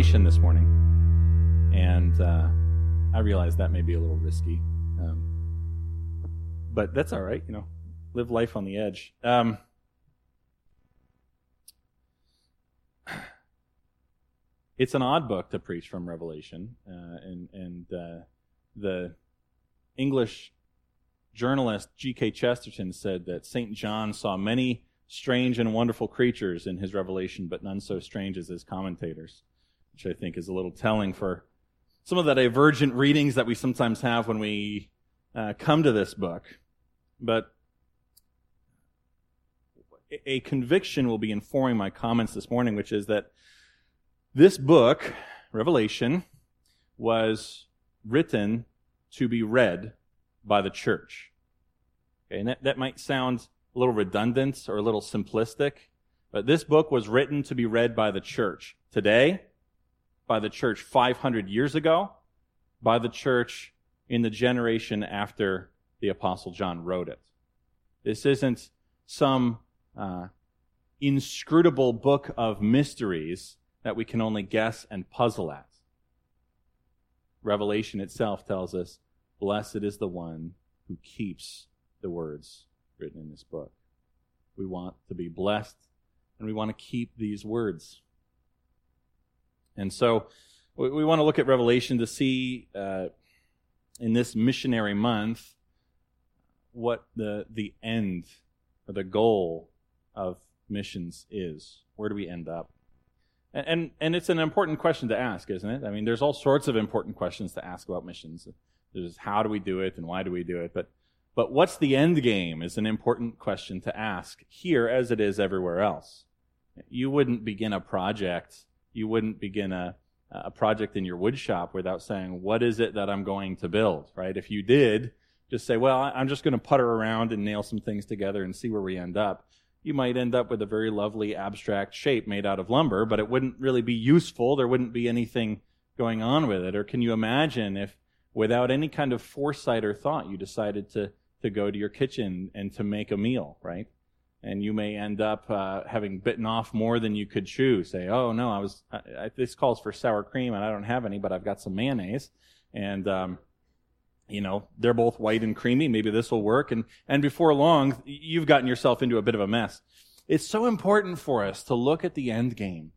Revelation this morning, and uh, I realize that may be a little risky, um, but that's all right. You know, live life on the edge. Um, it's an odd book to preach from Revelation, uh, and and uh, the English journalist G.K. Chesterton said that St. John saw many strange and wonderful creatures in his revelation, but none so strange as his commentators, which I think is a little telling for some of the divergent readings that we sometimes have when we uh, come to this book. But a conviction will be informing my comments this morning, which is that this book, Revelation, was written to be read by the church. Okay, and that, that might sound a little redundant or a little simplistic, but this book was written to be read by the church today, by the church 500 years ago, by the church in the generation after the Apostle John wrote it. This isn't some uh, inscrutable book of mysteries that we can only guess and puzzle at. Revelation itself tells us, Blessed is the one who keeps the words written in this book. We want to be blessed and we want to keep these words. And so we, we want to look at Revelation to see uh, in this missionary month what the, the end or the goal of missions is. Where do we end up? And, and, and it's an important question to ask, isn't it? I mean, there's all sorts of important questions to ask about missions. There's how do we do it and why do we do it? But but what's the end game is an important question to ask here as it is everywhere else. You wouldn't begin a project, you wouldn't begin a, a project in your woodshop without saying, what is it that I'm going to build, right? If you did, just say, well, I'm just going to putter around and nail some things together and see where we end up. You might end up with a very lovely abstract shape made out of lumber, but it wouldn't really be useful. There wouldn't be anything going on with it. Or can you imagine if, without any kind of foresight or thought, you decided to to go to your kitchen and to make a meal, right? And you may end up uh, having bitten off more than you could chew. Say, "Oh no, I was. I, I, this calls for sour cream, and I don't have any, but I've got some mayonnaise." And um, you know, they're both white and creamy. Maybe this will work. And and before long, you've gotten yourself into a bit of a mess. It's so important for us to look at the end game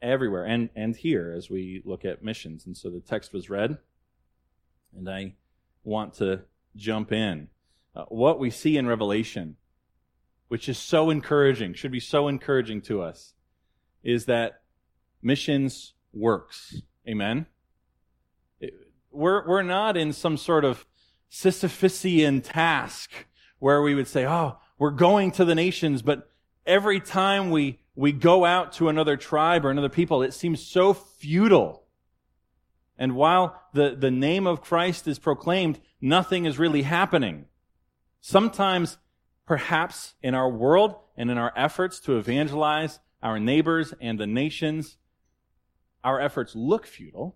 everywhere and and here as we look at missions. And so the text was read, and I want to jump in. Uh, what we see in Revelation, which is so encouraging, should be so encouraging to us, is that missions works. Amen? It, we're, we're not in some sort of Sisyphusian task where we would say, oh, we're going to the nations, but every time we, we go out to another tribe or another people, it seems so futile and while the, the name of Christ is proclaimed, nothing is really happening. Sometimes, perhaps in our world and in our efforts to evangelize our neighbors and the nations, our efforts look futile.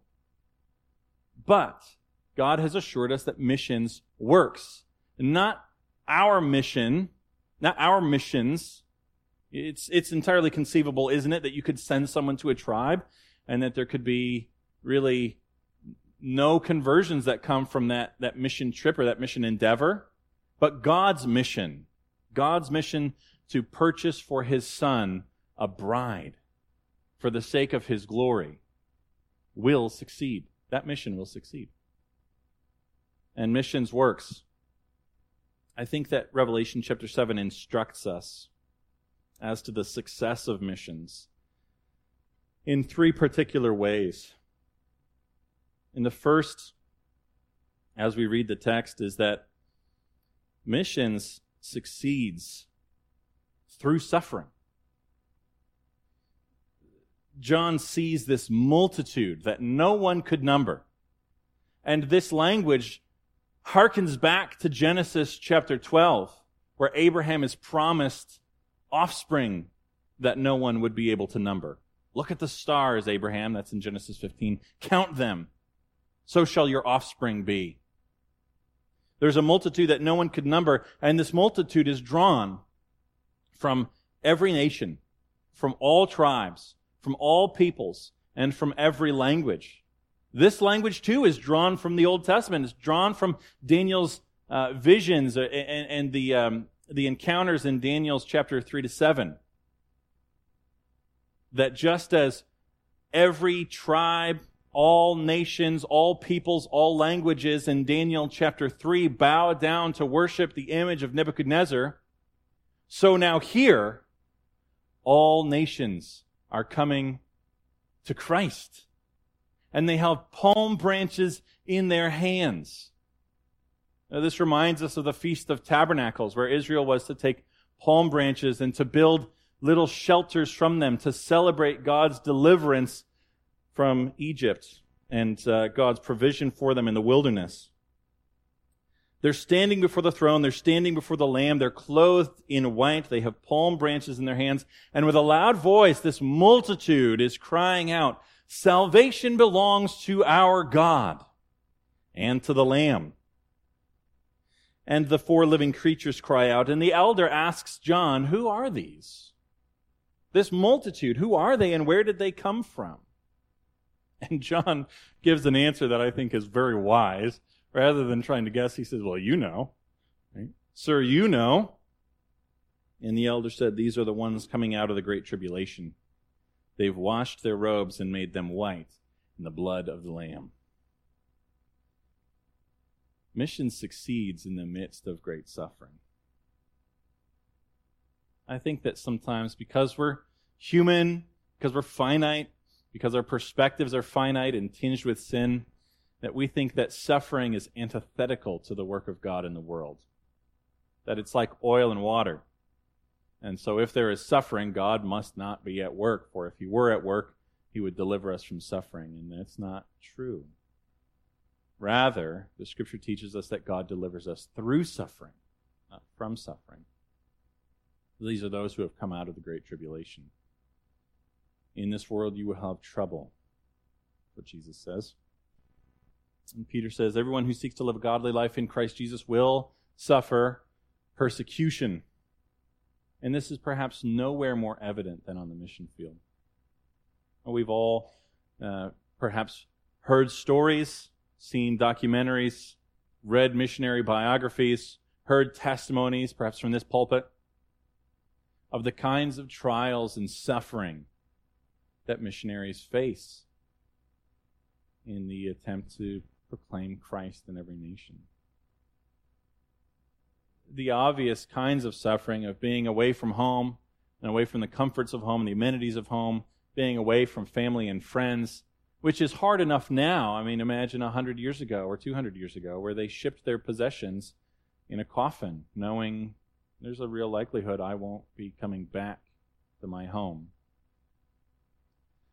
But God has assured us that missions works. Not our mission, not our missions. It's, it's entirely conceivable, isn't it, that you could send someone to a tribe and that there could be really no conversions that come from that, that mission trip or that mission endeavor, but God's mission. God's mission to purchase for his son a bride for the sake of his glory will succeed. That mission will succeed. And missions works. I think that Revelation chapter 7 instructs us as to the success of missions in three particular ways. In the first, as we read the text, is that missions succeeds through suffering. John sees this multitude that no one could number. And this language harkens back to Genesis chapter 12, where Abraham is promised offspring that no one would be able to number. Look at the stars, Abraham. That's in Genesis 15. Count them so shall your offspring be. There's a multitude that no one could number, and this multitude is drawn from every nation, from all tribes, from all peoples, and from every language. This language, too, is drawn from the Old Testament. It's drawn from Daniel's uh, visions and, and the, um, the encounters in Daniel's chapter 3 to 7. That just as every tribe, all nations, all peoples, all languages in Daniel chapter 3 bow down to worship the image of Nebuchadnezzar, so now here, all nations are coming to Christ. And they have palm branches in their hands. Now, this reminds us of the Feast of Tabernacles, where Israel was to take palm branches and to build little shelters from them to celebrate God's deliverance from Egypt and uh, God's provision for them in the wilderness. They're standing before the throne. They're standing before the Lamb. They're clothed in white. They have palm branches in their hands. And with a loud voice, this multitude is crying out, Salvation belongs to our God and to the Lamb. And the four living creatures cry out. And the elder asks John, Who are these? This multitude, who are they and where did they come from? And John gives an answer that I think is very wise. Rather than trying to guess, he says, Well, you know. Right? Sir, you know. And the elder said, These are the ones coming out of the great tribulation. They've washed their robes and made them white in the blood of the Lamb. Mission succeeds in the midst of great suffering. I think that sometimes because we're human, because we're finite, because our perspectives are finite and tinged with sin, that we think that suffering is antithetical to the work of God in the world. That it's like oil and water. And so if there is suffering, God must not be at work, for if he were at work, he would deliver us from suffering. And that's not true. Rather, the scripture teaches us that God delivers us through suffering, not from suffering. These are those who have come out of the great tribulation. In this world you will have trouble. What Jesus says. And Peter says, Everyone who seeks to live a godly life in Christ Jesus will suffer persecution. And this is perhaps nowhere more evident than on the mission field. We've all uh, perhaps heard stories, seen documentaries, read missionary biographies, heard testimonies, perhaps from this pulpit, of the kinds of trials and suffering that missionaries face in the attempt to proclaim Christ in every nation. The obvious kinds of suffering of being away from home and away from the comforts of home and the amenities of home, being away from family and friends, which is hard enough now. I mean, imagine 100 years ago or 200 years ago where they shipped their possessions in a coffin, knowing there's a real likelihood I won't be coming back to my home.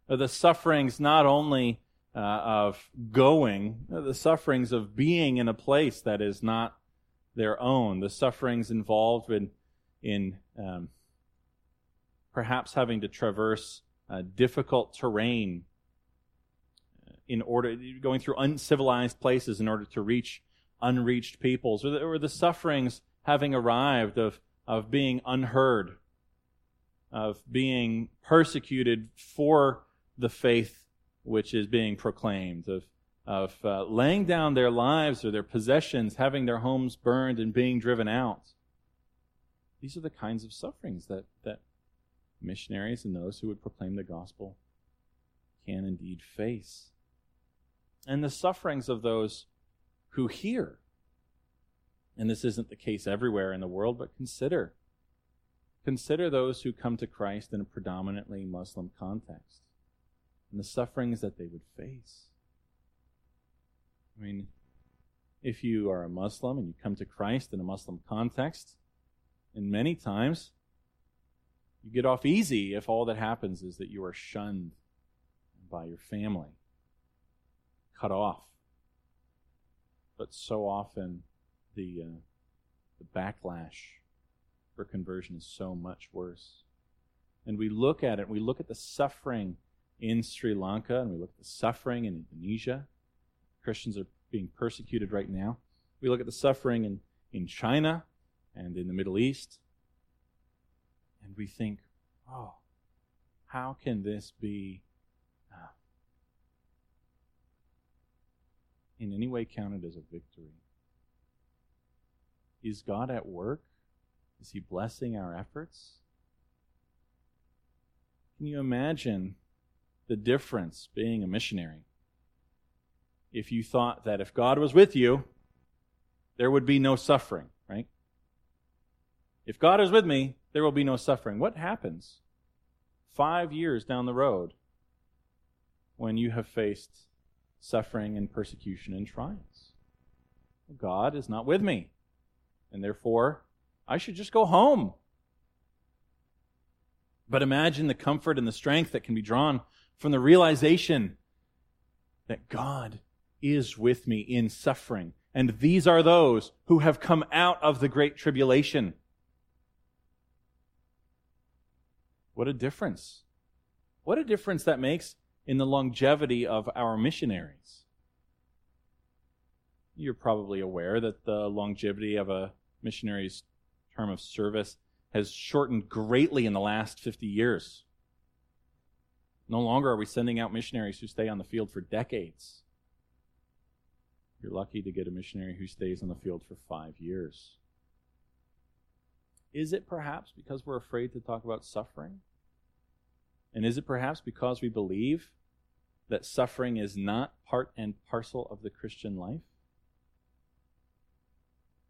The sufferings not only uh, of going, the sufferings of being in a place that is not their own, the sufferings involved in, in um, perhaps having to traverse uh, difficult terrain uh, in order, going through uncivilized places in order to reach unreached peoples, or the, or the sufferings having arrived of, of being unheard, of being persecuted for the faith which is being proclaimed, of, of uh, laying down their lives or their possessions, having their homes burned, and being driven out. These are the kinds of sufferings that, that missionaries and those who would proclaim the gospel can indeed face. And the sufferings of those who hear. And this isn't the case everywhere in the world, but consider. Consider those who come to Christ in a predominantly Muslim context and the sufferings that they would face. I mean, if you are a Muslim and you come to Christ in a Muslim context, and many times you get off easy if all that happens is that you are shunned by your family, cut off. But so often the, uh, the backlash for conversion is so much worse. And we look at it, we look at the suffering in Sri Lanka and we look at the suffering in Indonesia. Christians are being persecuted right now. We look at the suffering in, in China and in the Middle East. And we think, oh, how can this be uh, in any way counted as a victory? Is God at work? Is He blessing our efforts? Can you imagine the difference being a missionary? If you thought that if God was with you, there would be no suffering, right? If God is with me, there will be no suffering. What happens five years down the road when you have faced suffering and persecution and trials? God is not with me, and therefore I should just go home. But imagine the comfort and the strength that can be drawn from the realization that God is with me in suffering and these are those who have come out of the great tribulation. What a difference. What a difference that makes in the longevity of our missionaries. You're probably aware that the longevity of a missionary's term of service has shortened greatly in the last 50 years. No longer are we sending out missionaries who stay on the field for decades. You're lucky to get a missionary who stays on the field for five years. Is it perhaps because we're afraid to talk about suffering? And is it perhaps because we believe that suffering is not part and parcel of the Christian life?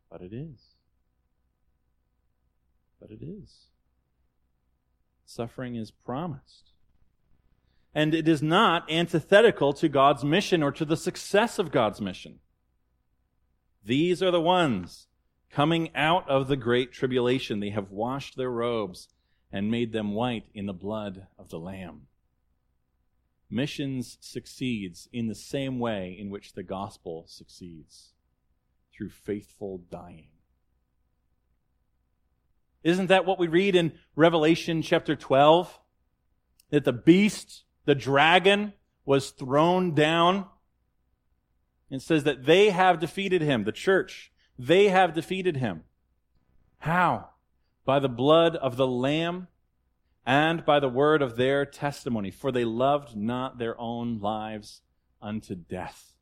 But it is. But it is. Suffering is promised. And it is not antithetical to God's mission or to the success of God's mission. These are the ones coming out of the great tribulation. They have washed their robes and made them white in the blood of the Lamb. Missions succeeds in the same way in which the gospel succeeds through faithful dying. Isn't that what we read in Revelation chapter 12? That the beast the dragon was thrown down. It says that they have defeated him, the church. They have defeated him. How? By the blood of the Lamb and by the word of their testimony, for they loved not their own lives unto death.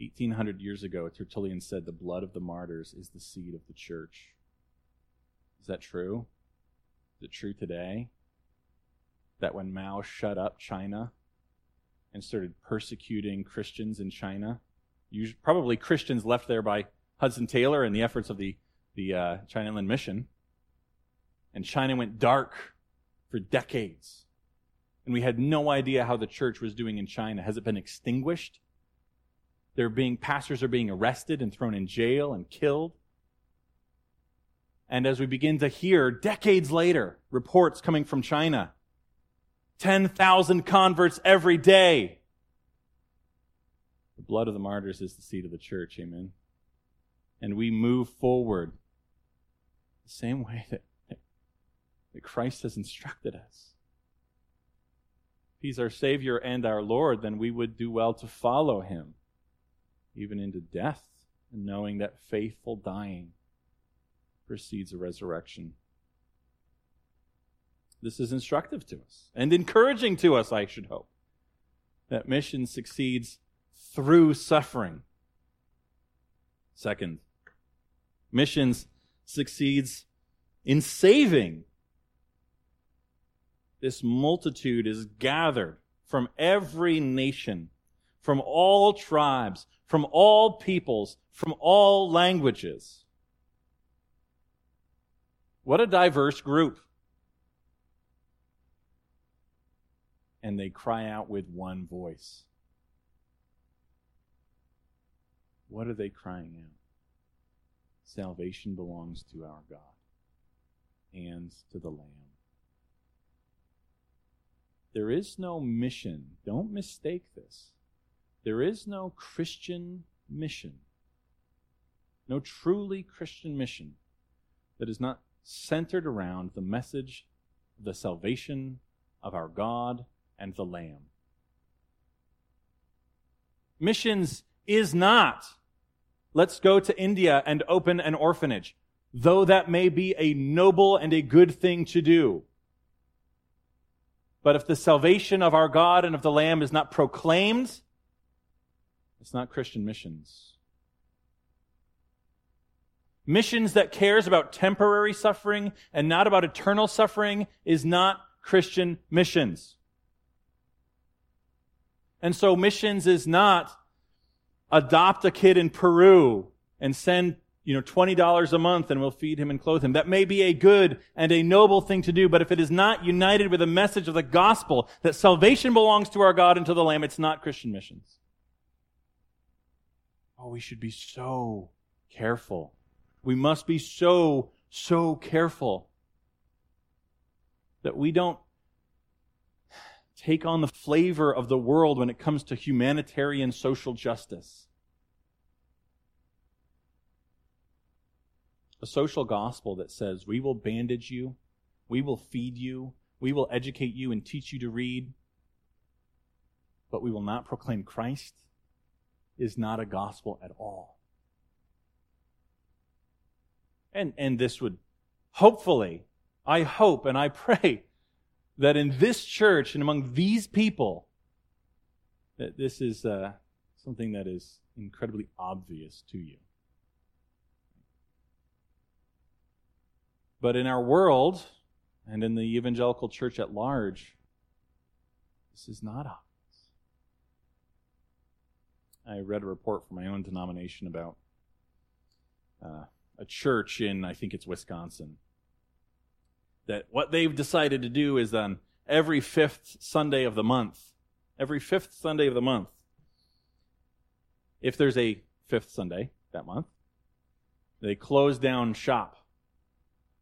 1800 years ago, Tertullian said, The blood of the martyrs is the seed of the church. Is that true? Is it true today? That when Mao shut up China and started persecuting Christians in China, probably Christians left there by Hudson Taylor and the efforts of the, the uh, China Inland Mission, and China went dark for decades. And we had no idea how the church was doing in China. Has it been extinguished? They're being, pastors are being arrested and thrown in jail and killed. And as we begin to hear decades later reports coming from China 10,000 converts every day. The blood of the martyrs is the seed of the church, amen. And we move forward the same way that, that Christ has instructed us. If he's our Savior and our Lord, then we would do well to follow him, even into death, and knowing that faithful dying precedes a resurrection. This is instructive to us and encouraging to us, I should hope, that mission succeeds through suffering. Second, missions succeeds in saving. This multitude is gathered from every nation, from all tribes, from all peoples, from all languages. What a diverse group. And they cry out with one voice. What are they crying out? Salvation belongs to our God and to the Lamb. There is no mission. Don't mistake this. There is no Christian mission, no truly Christian mission that is not centered around the message the salvation of our God and the Lamb. Missions is not, let's go to India and open an orphanage, though that may be a noble and a good thing to do. But if the salvation of our God and of the Lamb is not proclaimed, It's not Christian missions. Missions that cares about temporary suffering and not about eternal suffering is not Christian missions. And so missions is not adopt a kid in Peru and send, you know, $20 a month and we'll feed him and clothe him. That may be a good and a noble thing to do, but if it is not united with the message of the gospel that salvation belongs to our God and to the Lamb, it's not Christian missions. Oh, we should be so careful. We must be so, so careful that we don't take on the flavor of the world when it comes to humanitarian social justice. A social gospel that says, we will bandage you, we will feed you, we will educate you and teach you to read, but we will not proclaim Christ, is not a gospel at all. And, and this would hopefully, I hope and I pray that in this church and among these people, that this is uh, something that is incredibly obvious to you. But in our world and in the evangelical church at large, this is not obvious. I read a report from my own denomination about uh, a church in, I think it's Wisconsin, that what they've decided to do is on every fifth Sunday of the month, every fifth Sunday of the month, if there's a fifth Sunday that month, they close down shop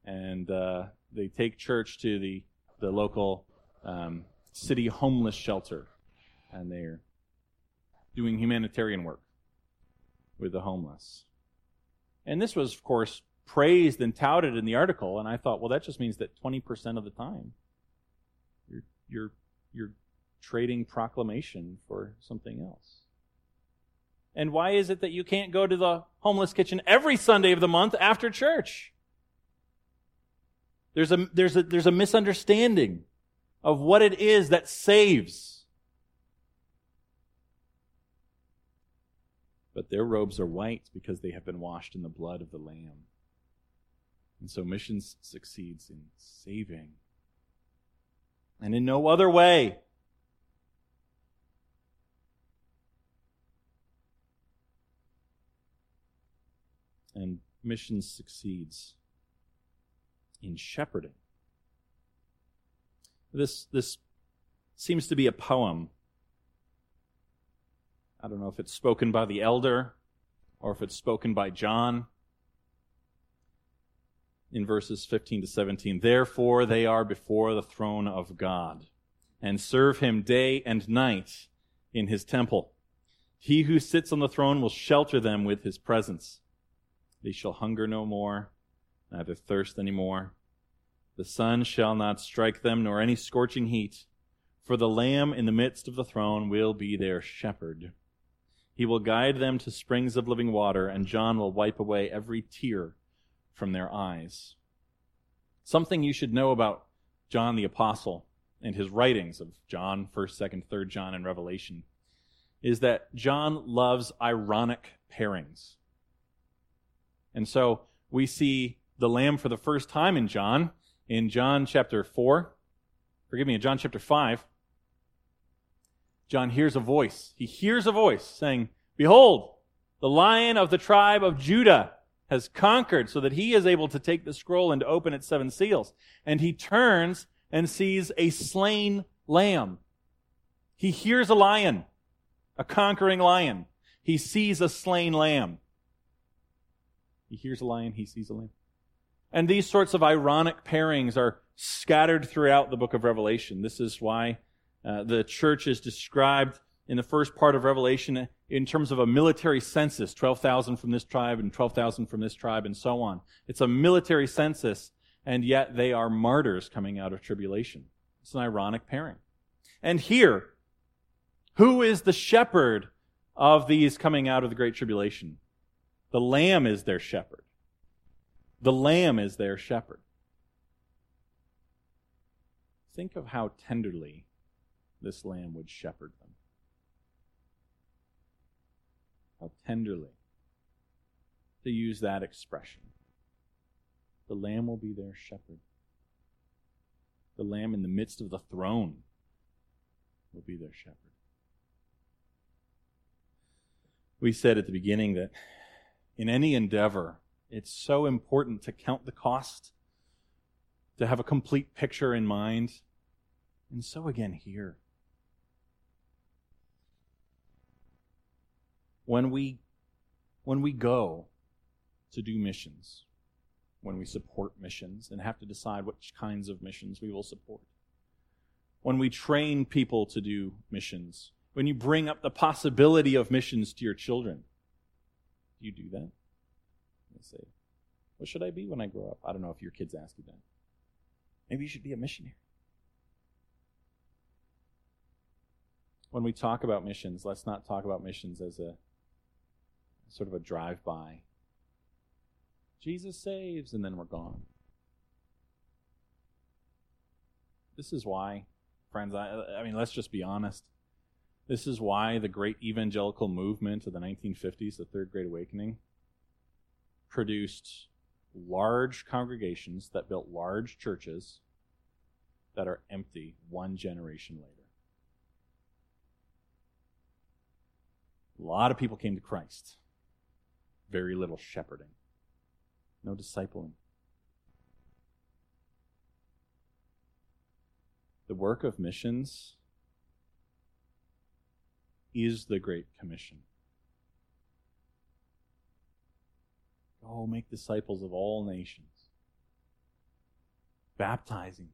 and uh, they take church to the, the local um, city homeless shelter and they're doing humanitarian work with the homeless. And this was, of course, praised and touted in the article, and I thought, well, that just means that 20% of the time you're, you're, you're trading proclamation for something else. And why is it that you can't go to the homeless kitchen every Sunday of the month after church? There's a, there's a, there's a misunderstanding of what it is that saves. But their robes are white because they have been washed in the blood of the Lamb. And so missions succeeds in saving. And in no other way. And missions succeeds in shepherding. This, this seems to be a poem. I don't know if it's spoken by the elder or if it's spoken by John in verses 15 to 17. Therefore they are before the throne of God and serve him day and night in his temple. He who sits on the throne will shelter them with his presence. They shall hunger no more, neither thirst any more. The sun shall not strike them, nor any scorching heat. For the Lamb in the midst of the throne will be their shepherd. He will guide them to springs of living water, and John will wipe away every tear from their eyes. Something you should know about John the Apostle and his writings of John, 1st, 2nd, 3rd John, and Revelation is that John loves ironic pairings. And so we see the Lamb for the first time in John, in John chapter 4. Forgive me, in John chapter 5. John hears a voice. He hears a voice saying, Behold, the lion of the tribe of Judah has conquered so that he is able to take the scroll and open its seven seals. And he turns and sees a slain lamb. He hears a lion, a conquering lion. He sees a slain lamb. He hears a lion, he sees a lamb. And these sorts of ironic pairings are scattered throughout the book of Revelation. This is why uh, the church is described in the first part of Revelation in terms of a military census 12,000 from this tribe and 12,000 from this tribe and so on. It's a military census, and yet they are martyrs coming out of tribulation. It's an ironic pairing. And here, who is the shepherd of these coming out of the Great Tribulation? The Lamb is their shepherd. The Lamb is their shepherd. Think of how tenderly this Lamb would shepherd them. How tenderly, to use that expression. The Lamb will be their shepherd. The Lamb in the midst of the throne will be their shepherd. We said at the beginning that in any endeavor, it's so important to count the cost, to have a complete picture in mind. And so again here. When we, when we go to do missions, when we support missions and have to decide which kinds of missions we will support, when we train people to do missions, when you bring up the possibility of missions to your children, do you do that? They say, What should I be when I grow up? I don't know if your kids ask you that. Maybe you should be a missionary. When we talk about missions, let's not talk about missions as a sort of a drive by. Jesus saves, and then we're gone. This is why, friends, I, I mean, let's just be honest. This is why the great evangelical movement of the 1950s, the Third Great Awakening, produced large congregations that built large churches that are empty one generation later. A lot of people came to Christ. Very little shepherding. No discipling. The work of missions is the Great Commission. Go make disciples of all nations, baptizing them,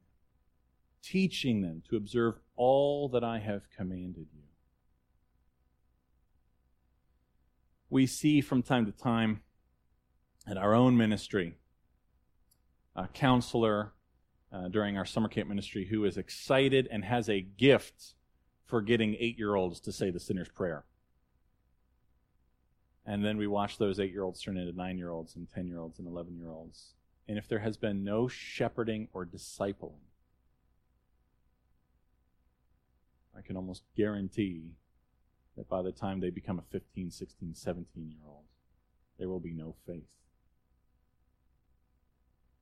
teaching them to observe all that I have commanded you. We see from time to time in our own ministry a counselor uh, during our summer camp ministry who is excited and has a gift for getting eight year olds to say the sinner's prayer. And then we watch those eight year olds turn into nine year olds and 10 year olds and 11 year olds. And if there has been no shepherding or discipling, I can almost guarantee that by the time they become a 15, 16, 17 year old, there will be no faith.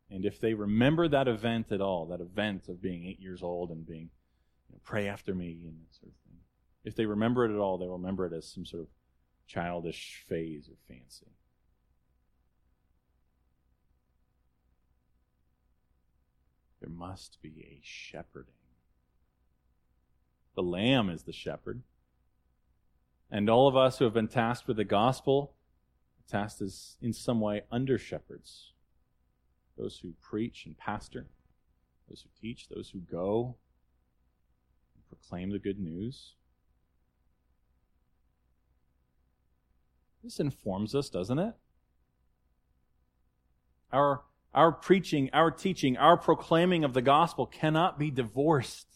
And if they remember that event at all, that event of being eight years old and being, you know, pray after me and that sort of thing, if they remember it at all, they will remember it as some sort of childish phase or fancy. There must be a shepherding. The Lamb is the shepherd. And all of us who have been tasked with the gospel, tasked as in some way under shepherds. Those who preach and pastor, those who teach, those who go and proclaim the good news. This informs us, doesn't it? Our, our preaching, our teaching, our proclaiming of the gospel cannot be divorced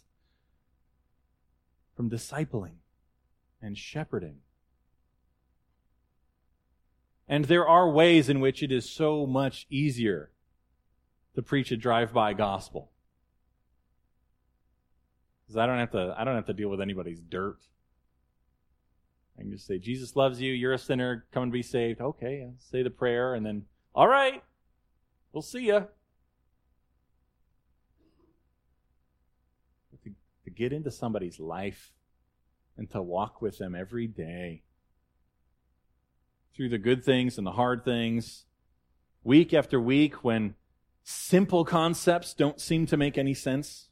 from discipling and shepherding. And there are ways in which it is so much easier to preach a drive-by gospel. Because I don't have to I don't have to deal with anybody's dirt. I can just say, Jesus loves you. You're a sinner. Come and be saved. Okay, say the prayer, and then, all right, we'll see you. To, to get into somebody's life and to walk with them every day through the good things and the hard things, week after week, when simple concepts don't seem to make any sense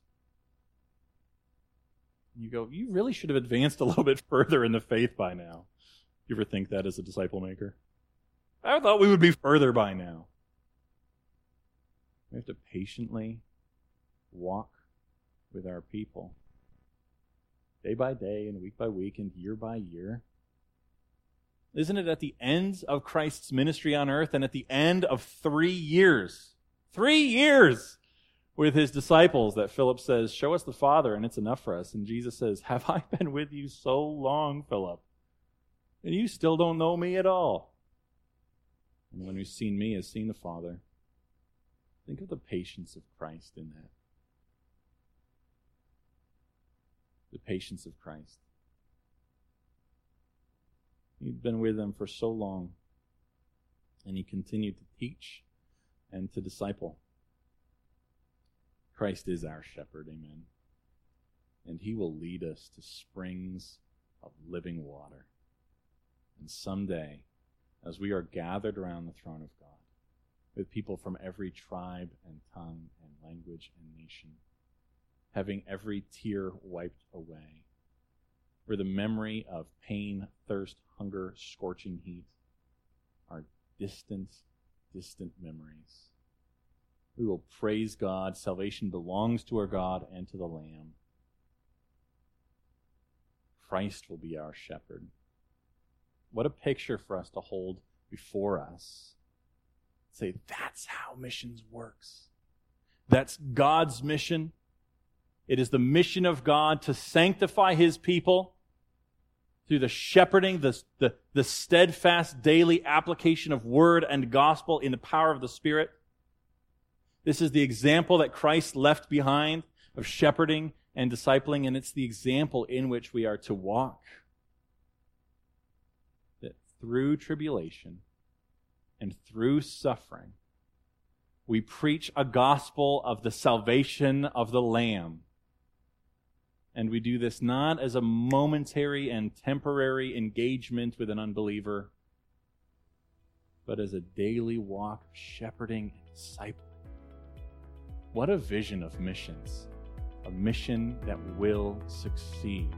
you go, you really should have advanced a little bit further in the faith by now. You ever think that as a disciple maker? I thought we would be further by now. We have to patiently walk with our people day by day and week by week and year by year. Isn't it at the end of Christ's ministry on earth and at the end of three years? Three years! with his disciples that Philip says, Show us the Father, and it's enough for us. And Jesus says, Have I been with you so long, Philip? And you still don't know me at all. And when who's seen me has seen the Father. Think of the patience of Christ in that. The patience of Christ. He'd been with them for so long, and he continued to teach and to disciple. Christ is our shepherd, amen. And he will lead us to springs of living water. And someday, as we are gathered around the throne of God, with people from every tribe and tongue and language and nation, having every tear wiped away, where the memory of pain, thirst, hunger, scorching heat are distant, distant memories. We will praise God. Salvation belongs to our God and to the Lamb. Christ will be our shepherd. What a picture for us to hold before us. Say, that's how missions works. That's God's mission. It is the mission of God to sanctify his people through the shepherding, the, the, the steadfast daily application of word and gospel in the power of the Spirit. This is the example that Christ left behind of shepherding and discipling, and it's the example in which we are to walk. That through tribulation and through suffering, we preach a gospel of the salvation of the Lamb and we do this not as a momentary and temporary engagement with an unbeliever, but as a daily walk of shepherding and discipling. What a vision of missions! A mission that will succeed.